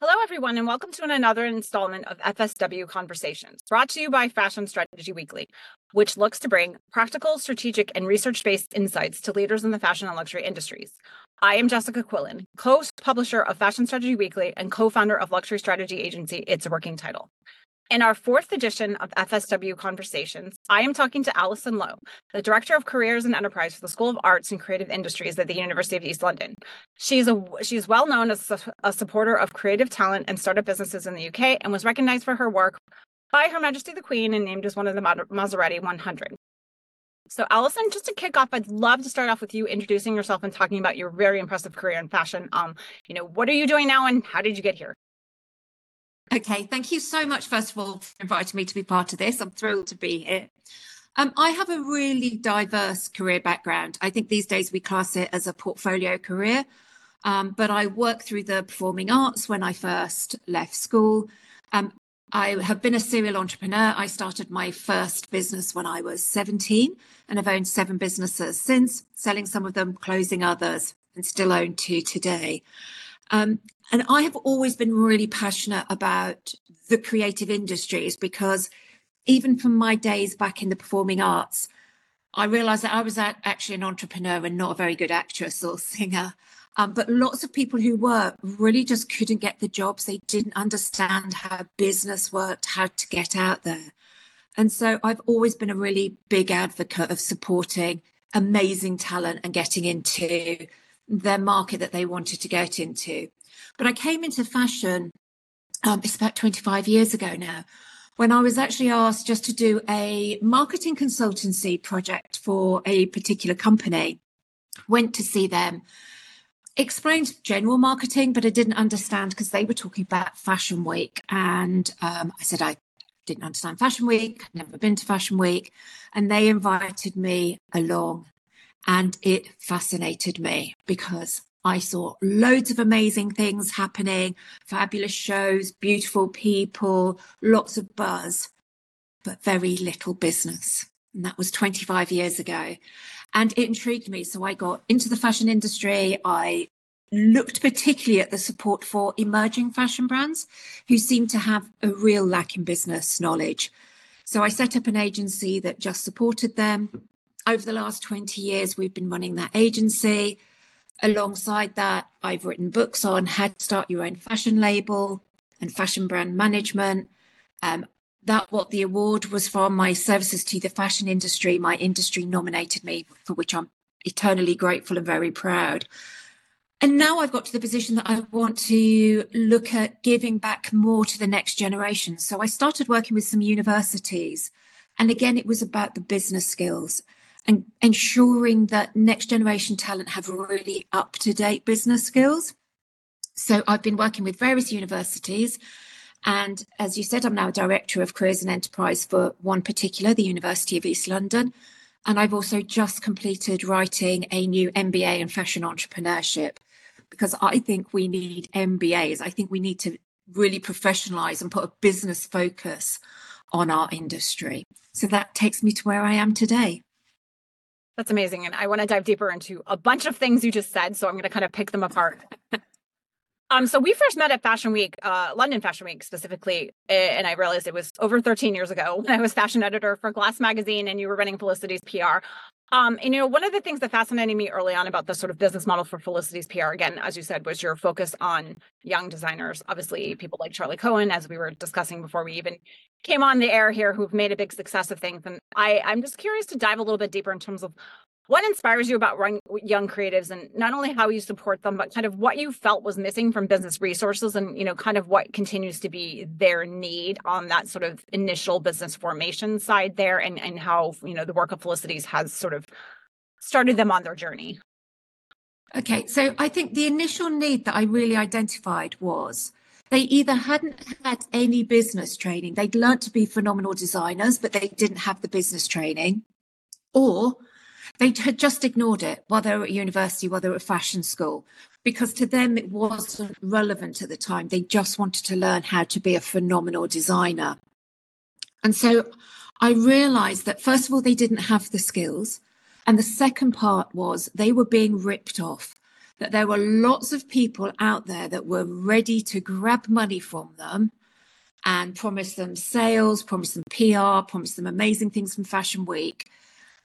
Hello, everyone, and welcome to another installment of FSW Conversations, brought to you by Fashion Strategy Weekly, which looks to bring practical, strategic, and research based insights to leaders in the fashion and luxury industries. I am Jessica Quillin, co publisher of Fashion Strategy Weekly and co founder of luxury strategy agency It's a Working Title. In our fourth edition of FSW Conversations, I am talking to Alison Lowe, the Director of Careers and Enterprise for the School of Arts and Creative Industries at the University of East London. She's a she's well known as a supporter of creative talent and startup businesses in the UK and was recognized for her work by Her Majesty the Queen and named as one of the Maserati 100. So, Alison, just to kick off, I'd love to start off with you introducing yourself and talking about your very impressive career in fashion. Um, you know, what are you doing now, and how did you get here? Okay, thank you so much, first of all, for inviting me to be part of this. I'm thrilled to be here. Um, I have a really diverse career background. I think these days we class it as a portfolio career. Um, but I worked through the performing arts when I first left school. Um, I have been a serial entrepreneur. I started my first business when I was 17 and have owned seven businesses since, selling some of them, closing others, and still own two today. Um, and I have always been really passionate about the creative industries because even from my days back in the performing arts, I realized that I was actually an entrepreneur and not a very good actress or singer. Um, but lots of people who were really just couldn't get the jobs. They didn't understand how business worked, how to get out there. And so I've always been a really big advocate of supporting amazing talent and getting into their market that they wanted to get into. But I came into fashion, um, it's about 25 years ago now, when I was actually asked just to do a marketing consultancy project for a particular company. Went to see them, explained general marketing, but I didn't understand because they were talking about Fashion Week. And um, I said, I didn't understand Fashion Week, never been to Fashion Week. And they invited me along. And it fascinated me because I saw loads of amazing things happening, fabulous shows, beautiful people, lots of buzz, but very little business. And that was 25 years ago. And it intrigued me. So I got into the fashion industry. I looked particularly at the support for emerging fashion brands who seem to have a real lack in business knowledge. So I set up an agency that just supported them. Over the last 20 years, we've been running that agency. Alongside that, I've written books on how to start your own fashion label and fashion brand management. Um, that what the award was from my services to the fashion industry. My industry nominated me, for which I'm eternally grateful and very proud. And now I've got to the position that I want to look at giving back more to the next generation. So I started working with some universities. And again, it was about the business skills and ensuring that next generation talent have really up to date business skills. So I've been working with various universities. And as you said, I'm now director of careers and enterprise for one particular, the University of East London. And I've also just completed writing a new MBA in fashion entrepreneurship because I think we need MBAs. I think we need to really professionalize and put a business focus on our industry. So that takes me to where I am today. That's amazing. And I want to dive deeper into a bunch of things you just said. So I'm going to kind of pick them apart. um, so we first met at Fashion Week, uh, London Fashion Week specifically. And I realized it was over 13 years ago when I was fashion editor for Glass Magazine and you were running Felicities PR. Um, and you know, one of the things that fascinated me early on about the sort of business model for Felicities PR, again, as you said, was your focus on young designers. Obviously, people like Charlie Cohen, as we were discussing before we even came on the air here, who've made a big success of things. And I, I'm just curious to dive a little bit deeper in terms of what inspires you about young creatives and not only how you support them but kind of what you felt was missing from business resources and you know kind of what continues to be their need on that sort of initial business formation side there and and how you know the work of felicities has sort of started them on their journey? Okay so i think the initial need that i really identified was they either hadn't had any business training they'd learned to be phenomenal designers but they didn't have the business training or they had just ignored it while they were at university, while they were at fashion school, because to them it wasn't relevant at the time. They just wanted to learn how to be a phenomenal designer. And so I realized that, first of all, they didn't have the skills. And the second part was they were being ripped off, that there were lots of people out there that were ready to grab money from them and promise them sales, promise them PR, promise them amazing things from Fashion Week.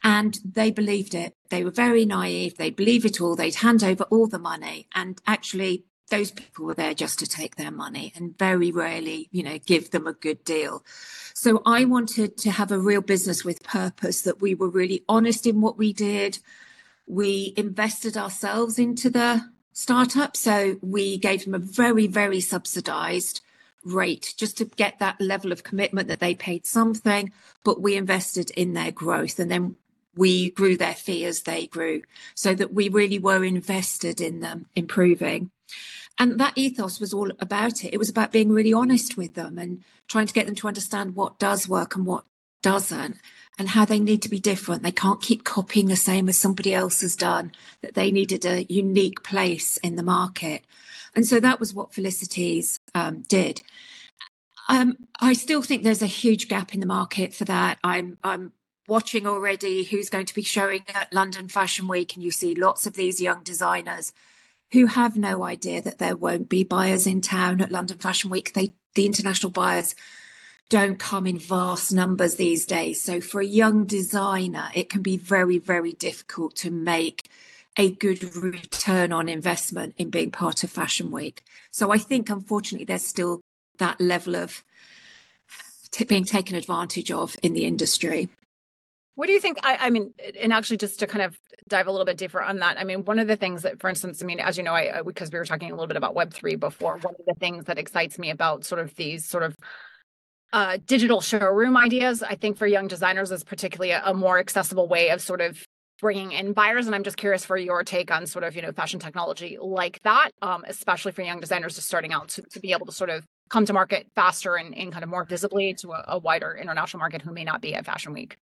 And they believed it. They were very naive. They believe it all. They'd hand over all the money. And actually, those people were there just to take their money and very rarely, you know, give them a good deal. So I wanted to have a real business with purpose that we were really honest in what we did. We invested ourselves into the startup. So we gave them a very, very subsidized rate just to get that level of commitment that they paid something, but we invested in their growth and then we grew their fee as they grew so that we really were invested in them improving. And that ethos was all about it. It was about being really honest with them and trying to get them to understand what does work and what doesn't and how they need to be different. They can't keep copying the same as somebody else has done, that they needed a unique place in the market. And so that was what Felicities um, did. Um, I still think there's a huge gap in the market for that. I'm, I'm watching already who's going to be showing at London Fashion Week, and you see lots of these young designers who have no idea that there won't be buyers in town at London Fashion Week. They, the international buyers don't come in vast numbers these days. So for a young designer, it can be very, very difficult to make a good return on investment in being part of Fashion Week. So I think, unfortunately, there's still that level of t- being taken advantage of in the industry. What do you think? I, I, mean, and actually, just to kind of dive a little bit deeper on that, I mean, one of the things that, for instance, I mean, as you know, I because we were talking a little bit about Web three before. One of the things that excites me about sort of these sort of uh, digital showroom ideas, I think for young designers is particularly a, a more accessible way of sort of bringing in buyers. And I'm just curious for your take on sort of you know fashion technology like that, um, especially for young designers just starting out to, to be able to sort of come to market faster and, and kind of more visibly to a, a wider international market who may not be at Fashion Week.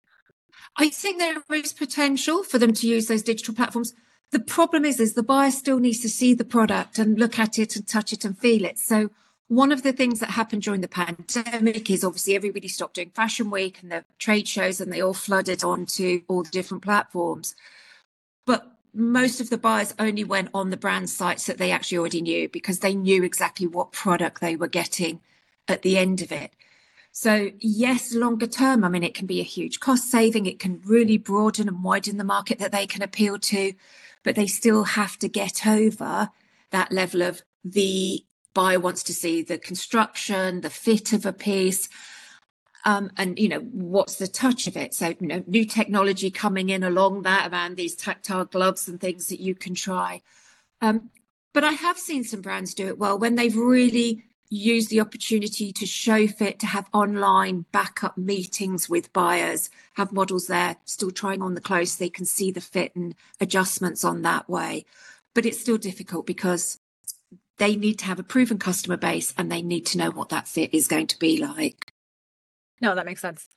I think there is potential for them to use those digital platforms. The problem is, is the buyer still needs to see the product and look at it and touch it and feel it. So one of the things that happened during the pandemic is obviously everybody stopped doing fashion week and the trade shows and they all flooded onto all the different platforms. But most of the buyers only went on the brand sites that they actually already knew because they knew exactly what product they were getting at the end of it. So, yes, longer term, I mean, it can be a huge cost saving. It can really broaden and widen the market that they can appeal to, but they still have to get over that level of the buyer wants to see the construction, the fit of a piece. Um, and you know what's the touch of it so you know new technology coming in along that around these tactile gloves and things that you can try um, but i have seen some brands do it well when they've really use the opportunity to show fit, to have online backup meetings with buyers, have models there still trying on the clothes, they can see the fit and adjustments on that way. But it's still difficult because they need to have a proven customer base and they need to know what that fit is going to be like. No, that makes sense.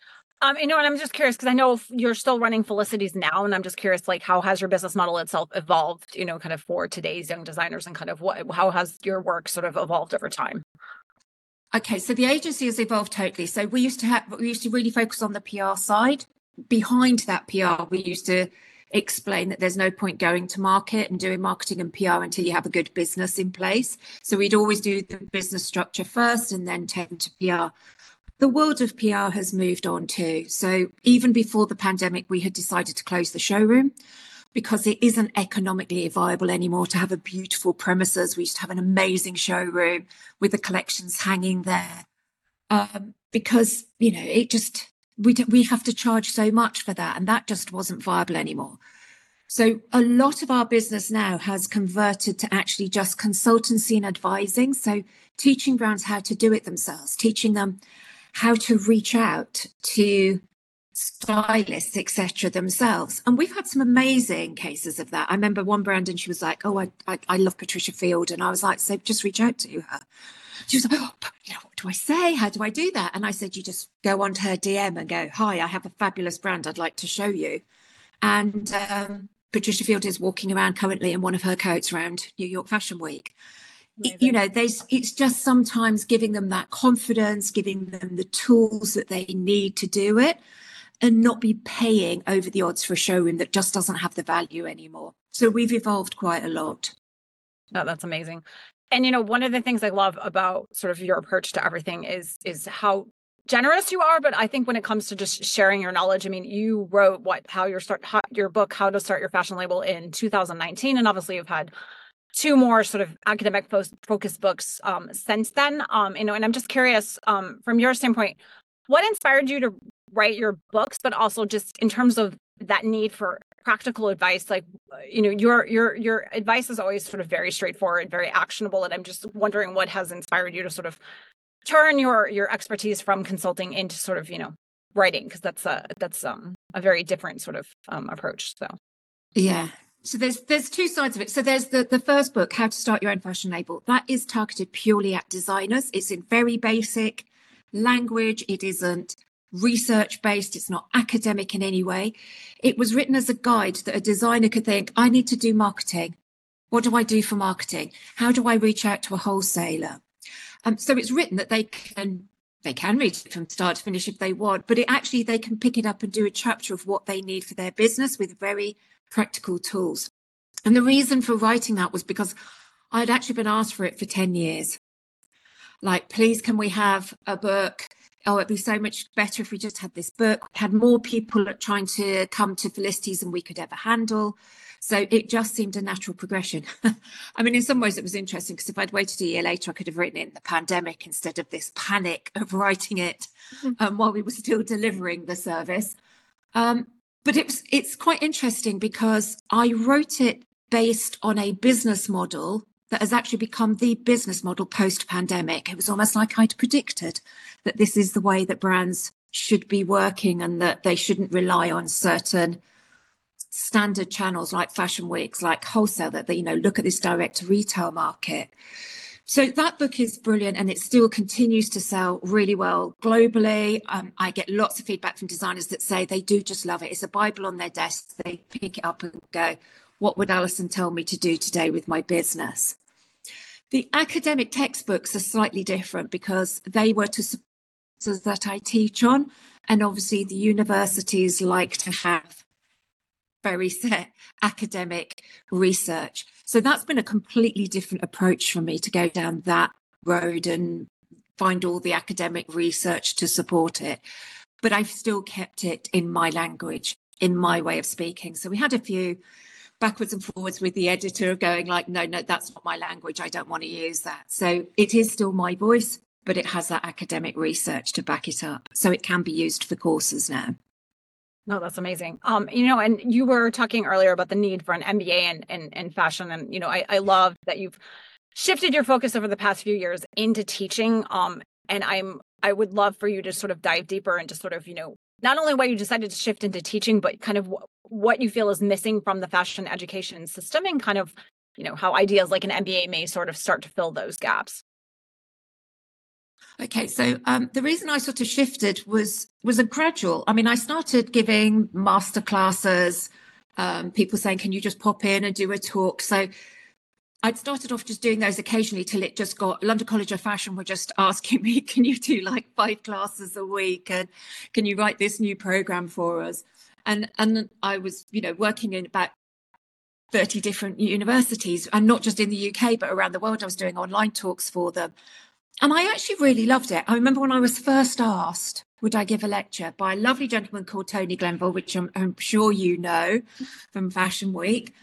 Um, you know, and I'm just curious because I know you're still running Felicities now, and I'm just curious, like, how has your business model itself evolved? You know, kind of for today's young designers, and kind of what, how has your work sort of evolved over time? Okay, so the agency has evolved totally. So we used to have, we used to really focus on the PR side. Behind that PR, we used to explain that there's no point going to market and doing marketing and PR until you have a good business in place. So we'd always do the business structure first and then tend to PR the world of PR has moved on too. So even before the pandemic, we had decided to close the showroom because it isn't economically viable anymore to have a beautiful premises. We used to have an amazing showroom with the collections hanging there. Um, because, you know, it just, we, we have to charge so much for that. And that just wasn't viable anymore. So a lot of our business now has converted to actually just consultancy and advising. So teaching brands how to do it themselves, teaching them how to reach out to stylists, etc., themselves. And we've had some amazing cases of that. I remember one brand, and she was like, "Oh, I, I, I love Patricia Field," and I was like, "So just reach out to her." She was like, "Oh, you know, what do I say? How do I do that?" And I said, "You just go onto her DM and go, "Hi, I have a fabulous brand I'd like to show you." And um, Patricia Field is walking around currently in one of her coats around New York Fashion Week. You know there's it's just sometimes giving them that confidence giving them the tools that they need to do it and not be paying over the odds for a showroom that just doesn't have the value anymore. So we've evolved quite a lot. No, that's amazing. And you know, one of the things I love about sort of your approach to everything is is how generous you are but i think when it comes to just sharing your knowledge i mean you wrote what how your start how, your book how to start your fashion label in 2019 and obviously you've had two more sort of academic fo- focused books um, since then. Um, you know and i'm just curious um, from your standpoint what inspired you to write your books but also just in terms of that need for practical advice? Like you know your your your advice is always sort of very straightforward very actionable and i'm just wondering what has inspired you to sort of turn your your expertise from consulting into sort of you know writing because that's a that's um a very different sort of um approach so. Yeah so there's there's two sides of it. So there's the the first book how to start your own fashion label. That is targeted purely at designers. It's in very basic language. It isn't research based it's not academic in any way. It was written as a guide that a designer could think i need to do marketing. What do i do for marketing? How do i reach out to a wholesaler? Um, so it's written that they can they can read it from start to finish if they want, but it actually they can pick it up and do a chapter of what they need for their business with very practical tools. And the reason for writing that was because I'd actually been asked for it for 10 years. Like, please, can we have a book? Oh, it'd be so much better if we just had this book. We had more people trying to come to Felicities than we could ever handle. So it just seemed a natural progression. I mean, in some ways, it was interesting because if I'd waited a year later, I could have written it in the pandemic instead of this panic of writing it mm-hmm. um, while we were still delivering the service. Um, but it's it's quite interesting because I wrote it based on a business model that has actually become the business model post pandemic. It was almost like I'd predicted that this is the way that brands should be working and that they shouldn't rely on certain standard channels like fashion weeks, like wholesale, that they, you know, look at this direct to retail market. So that book is brilliant and it still continues to sell really well globally. Um, I get lots of feedback from designers that say they do just love it. It's a Bible on their desk. They pick it up and go, What would Alison tell me to do today with my business? The academic textbooks are slightly different because they were to support that I teach on. And obviously, the universities like to have very set academic research. So that's been a completely different approach for me to go down that road and find all the academic research to support it. But I've still kept it in my language, in my way of speaking. So we had a few backwards and forwards with the editor going like, no, no, that's not my language. I don't want to use that. So it is still my voice, but it has that academic research to back it up. So it can be used for courses now. No, that's amazing. Um, you know, and you were talking earlier about the need for an MBA in, in, in fashion. And, you know, I, I love that you've shifted your focus over the past few years into teaching. Um, and I'm I would love for you to sort of dive deeper into sort of, you know, not only why you decided to shift into teaching, but kind of w- what you feel is missing from the fashion education system and kind of, you know, how ideas like an MBA may sort of start to fill those gaps. Okay, so um, the reason I sort of shifted was was a gradual. I mean, I started giving master classes. Um, people saying, "Can you just pop in and do a talk?" So I'd started off just doing those occasionally till it just got London College of Fashion were just asking me, "Can you do like five classes a week?" and "Can you write this new program for us?" And and I was, you know, working in about 30 different universities and not just in the UK but around the world I was doing online talks for them and I actually really loved it. I remember when I was first asked, would I give a lecture by a lovely gentleman called Tony Glenville, which I'm, I'm sure you know from Fashion Week.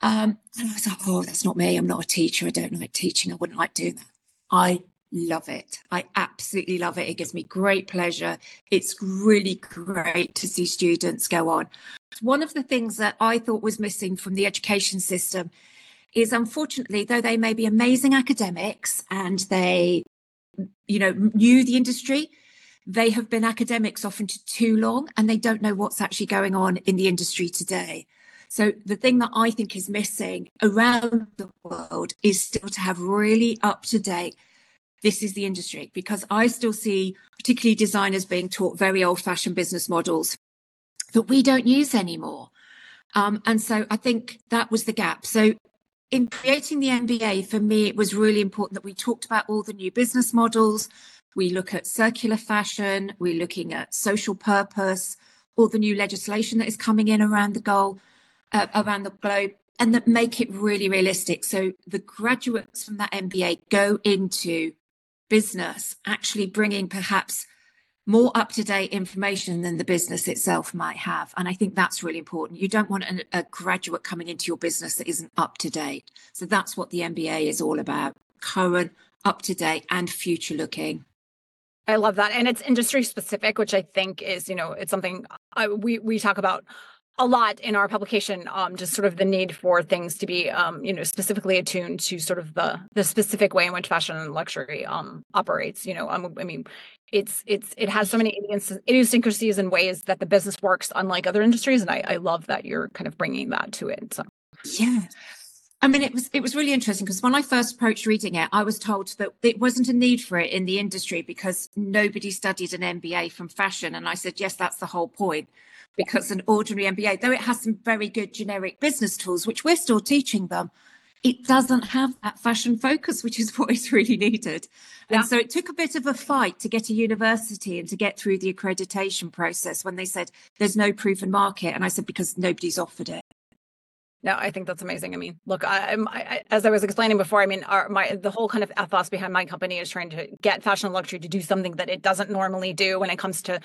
Um, and I was like, oh, that's not me. I'm not a teacher. I don't like teaching. I wouldn't like doing that. I love it. I absolutely love it. It gives me great pleasure. It's really great to see students go on. One of the things that I thought was missing from the education system is unfortunately, though they may be amazing academics and they you know, knew the industry. They have been academics often too long and they don't know what's actually going on in the industry today. So the thing that I think is missing around the world is still to have really up to date. This is the industry because I still see particularly designers being taught very old fashioned business models that we don't use anymore. Um, and so I think that was the gap. So in creating the MBA, for me, it was really important that we talked about all the new business models. We look at circular fashion, we're looking at social purpose, all the new legislation that is coming in around the goal, uh, around the globe, and that make it really realistic. So the graduates from that MBA go into business, actually bringing perhaps more up to date information than the business itself might have. And I think that's really important. You don't want an, a graduate coming into your business that isn't up to date. So that's what the MBA is all about current, up to date, and future looking. I love that. And it's industry specific, which I think is, you know, it's something I, we, we talk about a lot in our publication um, just sort of the need for things to be um, you know specifically attuned to sort of the the specific way in which fashion and luxury um, operates you know um, i mean it's it's it has so many idiosyncrasies and ways that the business works unlike other industries and I, I love that you're kind of bringing that to it so. Yeah I mean, it was it was really interesting because when I first approached reading it, I was told that it wasn't a need for it in the industry because nobody studied an MBA from fashion, and I said, yes, that's the whole point because an ordinary MBA, though it has some very good generic business tools, which we're still teaching them, it doesn't have that fashion focus, which is what is really needed. Yeah. And so it took a bit of a fight to get a university and to get through the accreditation process when they said there's no proven market. And I said, because nobody's offered it. No, I think that's amazing. I mean, look, I, I, as I was explaining before, I mean, our, my the whole kind of ethos behind my company is trying to get fashion and luxury to do something that it doesn't normally do when it comes to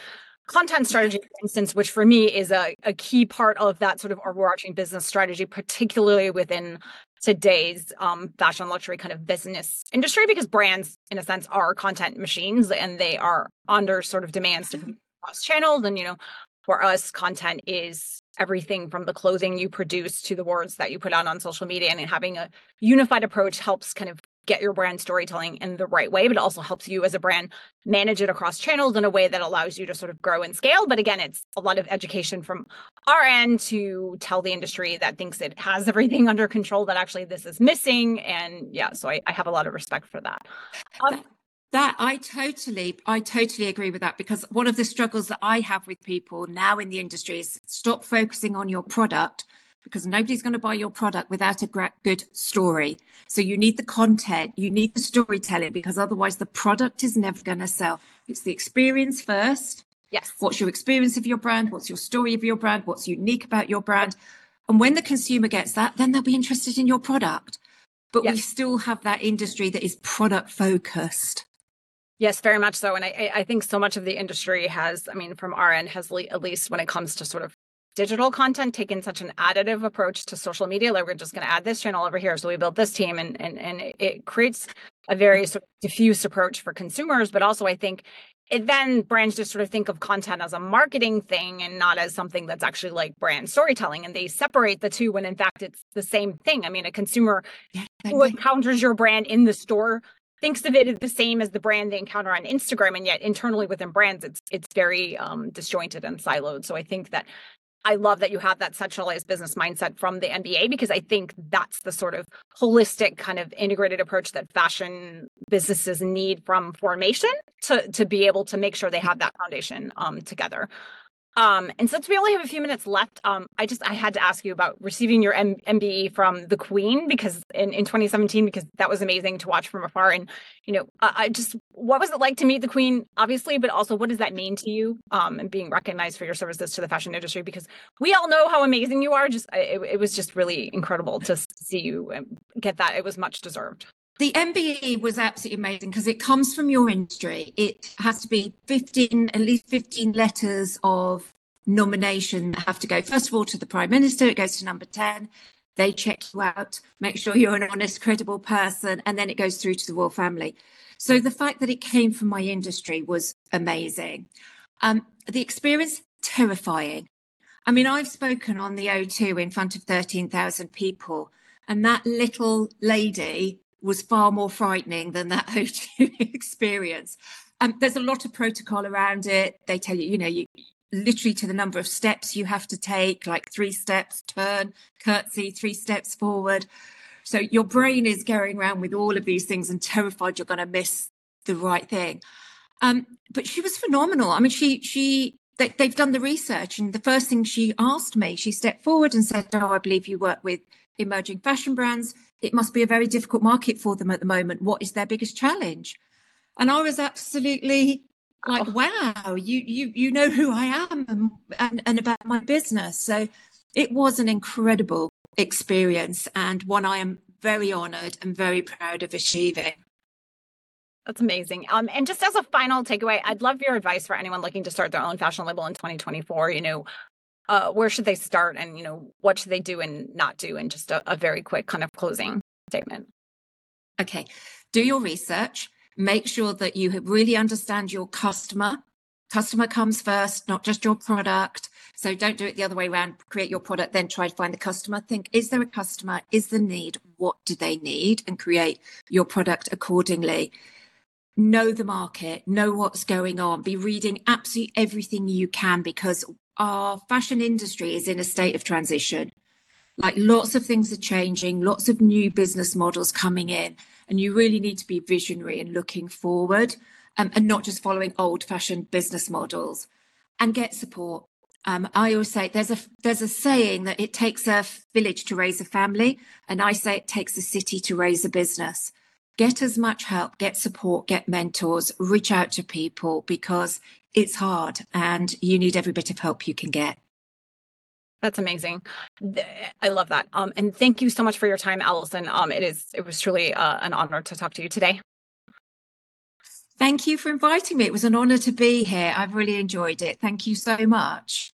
content strategy, for instance, which for me is a, a key part of that sort of overarching business strategy, particularly within today's um, fashion luxury kind of business industry, because brands, in a sense, are content machines and they are under sort of demands to cross channels. And, you know, for us, content is everything from the clothing you produce to the words that you put out on social media and having a unified approach helps kind of get your brand storytelling in the right way, but it also helps you as a brand manage it across channels in a way that allows you to sort of grow and scale. But again, it's a lot of education from our end to tell the industry that thinks it has everything under control that actually this is missing. And yeah, so I, I have a lot of respect for that. Um, that I totally, I totally agree with that because one of the struggles that I have with people now in the industry is stop focusing on your product because nobody's going to buy your product without a good story. So you need the content, you need the storytelling because otherwise the product is never going to sell. It's the experience first. Yes. What's your experience of your brand? What's your story of your brand? What's unique about your brand? And when the consumer gets that, then they'll be interested in your product. But yes. we still have that industry that is product focused. Yes, very much so. And I, I think so much of the industry has, I mean, from our end, has le- at least when it comes to sort of digital content taken such an additive approach to social media like we're just going to add this channel over here. So we built this team and and and it creates a very sort of diffuse approach for consumers. But also i think it then brands just sort of think of content as a marketing thing and not as something that's actually like brand storytelling. And they separate the two when in fact it's the same thing. I mean a consumer who encounters your brand in the store thinks of it as the same as the brand they encounter on Instagram, and yet internally within brands, it's it's very um, disjointed and siloed. So I think that I love that you have that centralized business mindset from the MBA because I think that's the sort of holistic kind of integrated approach that fashion businesses need from formation to to be able to make sure they have that foundation um, together. Um, and since we only have a few minutes left, um, I just I had to ask you about receiving your M- MBE from the Queen because in, in 2017 because that was amazing to watch from afar. And you know, I, I just what was it like to meet the Queen, obviously, but also what does that mean to you um, and being recognized for your services to the fashion industry? Because we all know how amazing you are. Just it, it was just really incredible to see you um, get that. It was much deserved. The MBE was absolutely amazing because it comes from your industry. It has to be 15, at least 15 letters of nomination that have to go, first of all, to the Prime Minister. It goes to number 10. They check you out, make sure you're an honest, credible person, and then it goes through to the royal family. So the fact that it came from my industry was amazing. Um, the experience, terrifying. I mean, I've spoken on the O2 in front of 13,000 people, and that little lady was far more frightening than that O2 experience. Um, there's a lot of protocol around it. They tell you, you know, you literally to the number of steps you have to take, like three steps, turn, curtsy, three steps forward. So your brain is going around with all of these things and terrified you're going to miss the right thing. Um, but she was phenomenal. I mean, she she they, they've done the research, and the first thing she asked me, she stepped forward and said, "Oh, I believe you work with emerging fashion brands it must be a very difficult market for them at the moment. What is their biggest challenge? And I was absolutely like wow you you you know who i am and, and, and about my business so it was an incredible experience and one i am very honored and very proud of achieving that's amazing. Um, and just as a final takeaway, I'd love your advice for anyone looking to start their own fashion label in 2024. You know, uh, where should they start, and you know, what should they do and not do, and just a, a very quick kind of closing statement. Okay, do your research. Make sure that you really understand your customer. Customer comes first, not just your product. So don't do it the other way around. Create your product, then try to find the customer. Think, is there a customer? Is the need? What do they need? And create your product accordingly know the market, know what's going on, be reading absolutely everything you can because our fashion industry is in a state of transition. Like lots of things are changing, lots of new business models coming in, and you really need to be visionary and looking forward um, and not just following old fashioned business models and get support. Um, I always say there's a there's a saying that it takes a village to raise a family, and I say it takes a city to raise a business get as much help, get support, get mentors, reach out to people because it's hard and you need every bit of help you can get. That's amazing. I love that. Um, and thank you so much for your time, Alison. Um, it is it was truly uh, an honor to talk to you today. Thank you for inviting me. It was an honor to be here. I've really enjoyed it. Thank you so much.